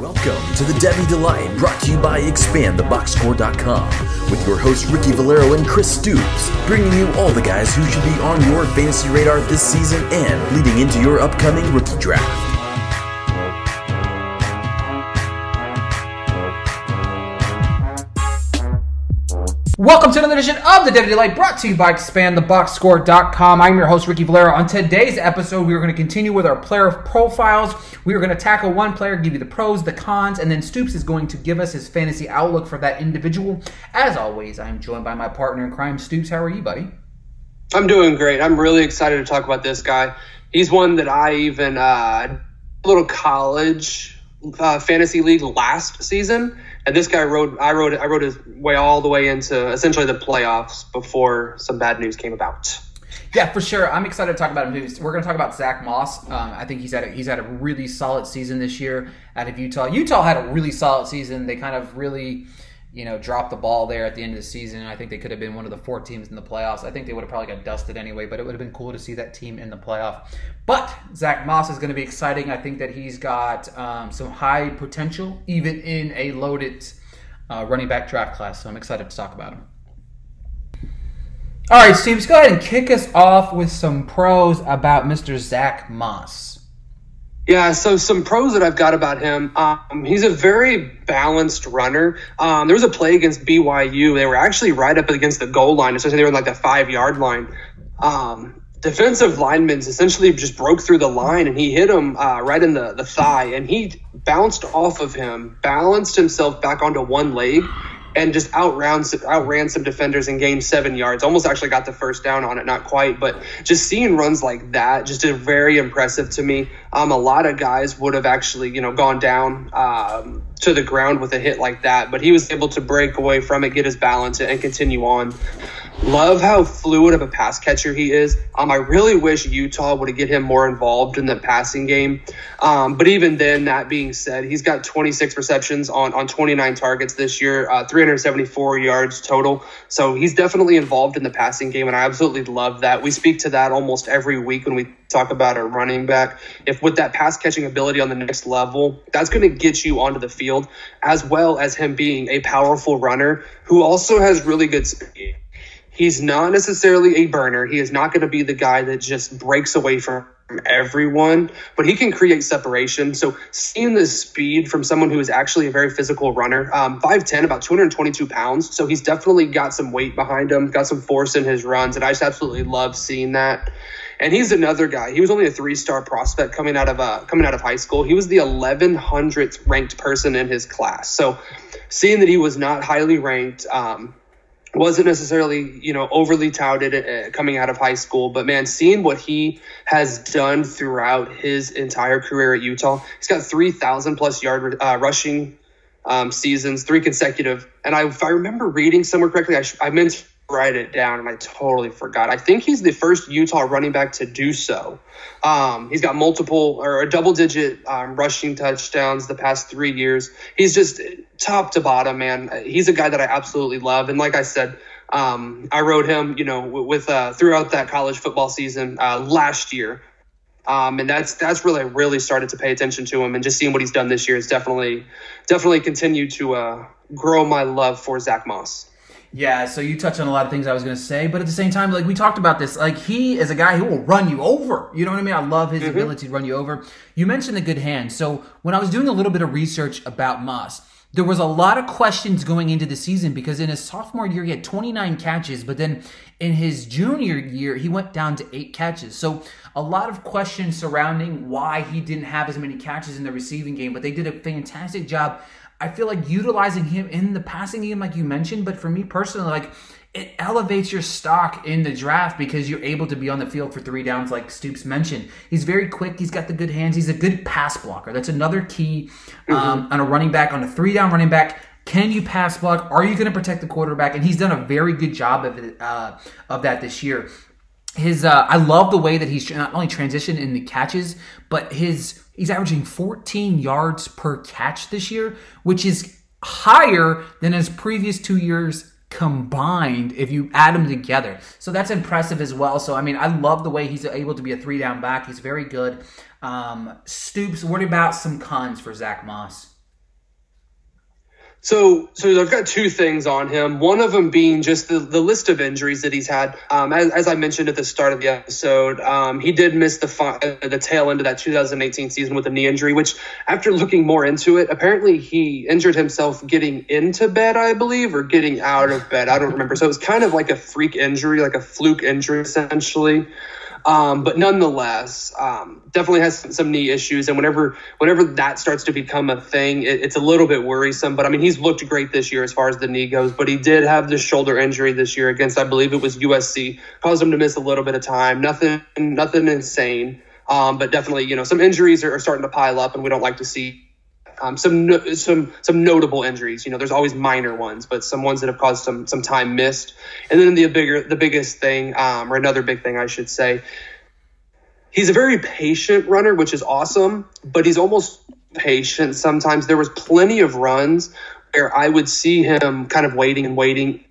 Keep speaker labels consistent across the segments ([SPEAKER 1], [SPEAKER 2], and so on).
[SPEAKER 1] Welcome to the Devy Delight, brought to you by ExpandTheBoxScore.com, with your hosts Ricky Valero and Chris Stoops, bringing you all the guys who should be on your fantasy radar this season and leading into your upcoming rookie draft.
[SPEAKER 2] Welcome to another edition of the Devy Delight brought to you by ExpandTheBoxScore.com. I'm your host, Ricky Valero. On today's episode, we are going to continue with our player profiles. We are going to tackle one player, give you the pros, the cons, and then Stoops is going to give us his fantasy outlook for that individual. As always, I'm joined by my partner in crime, Stoops. How are you, buddy?
[SPEAKER 3] I'm doing great. I'm really excited to talk about this guy. He's one that I even uh, a little college uh, fantasy league last season, and this guy wrote. I wrote. I wrote his way all the way into essentially the playoffs before some bad news came about.
[SPEAKER 2] Yeah, for sure. I'm excited to talk about him. We're going to talk about Zach Moss. Um, I think he's had a, he's had a really solid season this year out of Utah. Utah had a really solid season. They kind of really you know, dropped the ball there at the end of the season. I think they could have been one of the four teams in the playoffs. I think they would have probably got dusted anyway, but it would have been cool to see that team in the playoff. But Zach Moss is going to be exciting. I think that he's got um, some high potential, even in a loaded uh, running back draft class. So I'm excited to talk about him. All right, Steve, let's go ahead and kick us off with some pros about Mr. Zach Moss.
[SPEAKER 3] Yeah, so some pros that I've got about him. Um, he's a very balanced runner. Um, there was a play against BYU. They were actually right up against the goal line, especially they were like the five yard line. Um, defensive linemen essentially just broke through the line and he hit him uh, right in the, the thigh and he bounced off of him, balanced himself back onto one leg and just outran outran some defenders and gained seven yards. Almost actually got the first down on it, not quite, but just seeing runs like that just is very impressive to me. Um, a lot of guys would have actually you know gone down um, to the ground with a hit like that, but he was able to break away from it, get his balance, and continue on. Love how fluid of a pass catcher he is. Um, I really wish Utah would get him more involved in the passing game. Um, but even then, that being said, he's got 26 receptions on, on 29 targets this year, uh, 374 yards total. So he's definitely involved in the passing game, and I absolutely love that. We speak to that almost every week when we talk about a running back. If with that pass catching ability on the next level, that's going to get you onto the field, as well as him being a powerful runner who also has really good speed. He's not necessarily a burner. He is not going to be the guy that just breaks away from everyone, but he can create separation. So seeing the speed from someone who is actually a very physical runner, um, 5'10", about 222 pounds. So he's definitely got some weight behind him, got some force in his runs, and I just absolutely love seeing that. And he's another guy. He was only a three-star prospect coming out of uh, coming out of high school. He was the 1100th ranked person in his class. So seeing that he was not highly ranked, um, wasn't necessarily you know overly touted uh, coming out of high school but man seeing what he has done throughout his entire career at utah he's got 3000 plus yard uh, rushing um, seasons three consecutive. And I, if i remember reading somewhere correctly i, sh- I meant write it down and i totally forgot i think he's the first utah running back to do so um, he's got multiple or a double digit um, rushing touchdowns the past three years he's just top to bottom, man, he's a guy that I absolutely love. And like I said, um, I rode him, you know, with uh, throughout that college football season uh, last year. Um, and that's that's really really started to pay attention to him, and just seeing what he's done this year has definitely definitely continued to uh, grow my love for Zach Moss.
[SPEAKER 2] Yeah, so you touched on a lot of things I was going to say, but at the same time, like we talked about this, like he is a guy who will run you over. You know what I mean? I love his mm-hmm. ability to run you over. You mentioned the good hand. So when I was doing a little bit of research about Moss, there was a lot of questions going into the season because in his sophomore year he had 29 catches, but then in his junior year he went down to eight catches. So a lot of questions surrounding why he didn't have as many catches in the receiving game, but they did a fantastic job. I feel like utilizing him in the passing game, like you mentioned, but for me personally, like it elevates your stock in the draft because you're able to be on the field for three downs, like Stoops mentioned. He's very quick. He's got the good hands. He's a good pass blocker. That's another key um, mm-hmm. on a running back, on a three down running back. Can you pass block? Are you going to protect the quarterback? And he's done a very good job of it, uh, of that this year. His uh, I love the way that he's not only transitioned in the catches, but his he's averaging 14 yards per catch this year, which is higher than his previous two years combined if you add them together. So that's impressive as well. So I mean, I love the way he's able to be a three down back. He's very good. Um, Stoops, what about some cons for Zach Moss?
[SPEAKER 3] So, so I've got two things on him. One of them being just the, the list of injuries that he's had. Um, as, as, I mentioned at the start of the episode, um, he did miss the fi- uh, the tail end of that 2018 season with a knee injury. Which, after looking more into it, apparently he injured himself getting into bed, I believe, or getting out of bed. I don't remember. So it was kind of like a freak injury, like a fluke injury, essentially. Um, but nonetheless, um, definitely has some, knee issues. And whenever whenever that starts to become a thing, it, it's a little bit worrisome. But I mean, he's looked great this year as far as the knee goes. But he did have the shoulder injury this year against, I believe it was USC, caused him to miss a little bit of time. Nothing, nothing insane. Um, but definitely, you know, some injuries are, are starting to pile up, and we don't like to see um, some some some notable injuries. You know, there's always minor ones, but some ones that have caused some some time missed. And then the bigger the biggest thing, um, or another big thing, I should say, he's a very patient runner, which is awesome. But he's almost patient sometimes. There was plenty of runs where I would see him kind of waiting and waiting,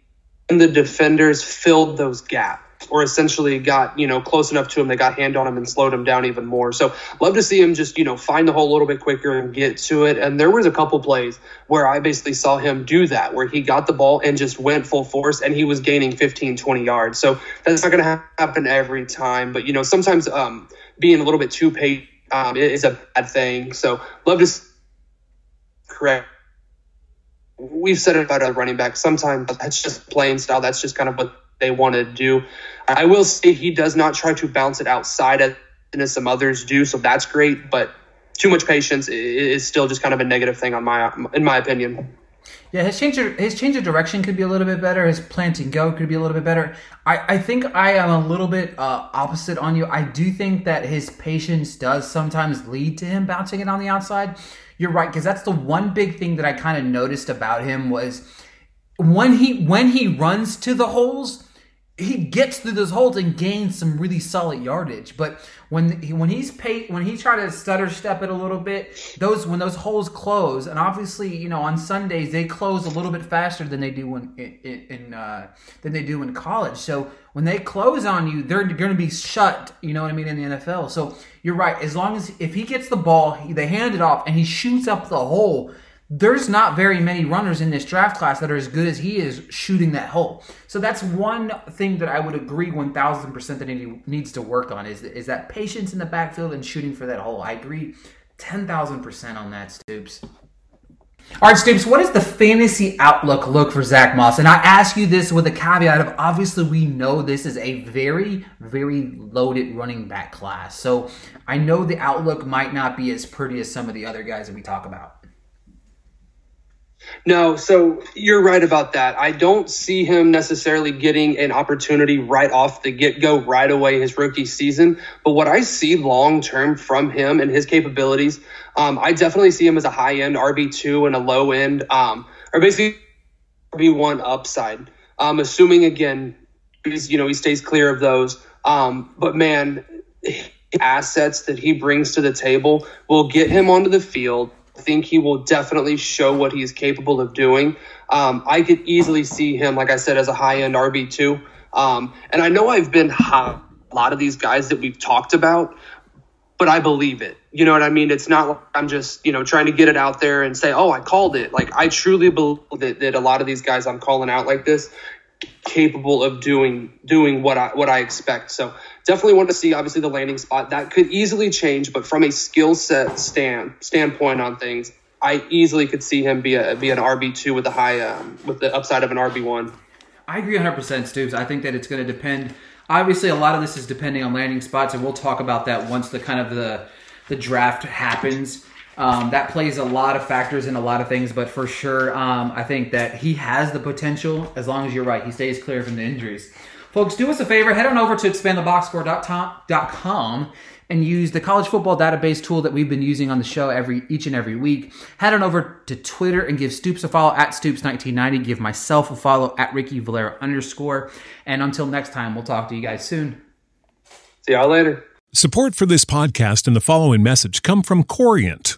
[SPEAKER 3] and the defenders filled those gaps or essentially got you know close enough to him they got hand on him and slowed him down even more. So love to see him just you know find the hole a little bit quicker and get to it. And there was a couple plays where i basically saw him do that where he got the ball and just went full force and he was gaining 15 20 yards. So that's not going to happen every time but you know sometimes um, being a little bit too patient um, is a bad thing. So love to correct. We've said it about a running back sometimes that's just playing style. That's just kind of what they want to do. I will say he does not try to bounce it outside as some others do, so that's great. But too much patience is still just kind of a negative thing on my in my opinion.
[SPEAKER 2] Yeah, his change of, his change of direction could be a little bit better. His planting go could be a little bit better. I, I think I am a little bit uh, opposite on you. I do think that his patience does sometimes lead to him bouncing it on the outside. You're right because that's the one big thing that I kind of noticed about him was when he when he runs to the holes he gets through those holes and gains some really solid yardage. But when he, when he's paid, when he try to stutter step it a little bit, those when those holes close, and obviously you know on Sundays they close a little bit faster than they do in in, in uh, than they do in college. So when they close on you, they're going to be shut. You know what I mean in the NFL. So you're right. As long as if he gets the ball, he, they hand it off and he shoots up the hole there's not very many runners in this draft class that are as good as he is shooting that hole. So that's one thing that I would agree 1000% that he needs to work on is, is that patience in the backfield and shooting for that hole. I agree 10,000% on that, Stoops. All right, Stoops, what does the fantasy outlook look for Zach Moss? And I ask you this with a caveat of obviously we know this is a very, very loaded running back class. So I know the outlook might not be as pretty as some of the other guys that we talk about.
[SPEAKER 3] No, so you're right about that. I don't see him necessarily getting an opportunity right off the get go, right away, his rookie season. But what I see long term from him and his capabilities, um, I definitely see him as a high end RB2 and a low end, um, or basically RB1 upside. Um, assuming, again, he's, you know, he stays clear of those. Um, but man, assets that he brings to the table will get him onto the field think he will definitely show what he's capable of doing. Um, I could easily see him, like I said, as a high end RB2. Um, and I know I've been high, a lot of these guys that we've talked about, but I believe it. You know what I mean? It's not like I'm just, you know, trying to get it out there and say, oh, I called it. Like, I truly believe that, that a lot of these guys I'm calling out like this capable of doing doing what I what I expect. So definitely want to see obviously the landing spot that could easily change, but from a skill set stand standpoint on things, I easily could see him be a be an RB two with the high um, with the upside of an RB one.
[SPEAKER 2] I agree 100 percent, Stoops. I think that it's going to depend. Obviously, a lot of this is depending on landing spots, and we'll talk about that once the kind of the the draft happens. Um, that plays a lot of factors in a lot of things, but for sure, um, I think that he has the potential as long as you're right. He stays clear from the injuries. Folks, do us a favor, head on over to expandtheboxscore.com and use the college football database tool that we've been using on the show every each and every week. Head on over to Twitter and give Stoops a follow at Stoops1990. Give myself a follow at Ricky Valero underscore. And until next time, we'll talk to you guys soon.
[SPEAKER 3] See y'all later.
[SPEAKER 4] Support for this podcast and the following message come from Corient.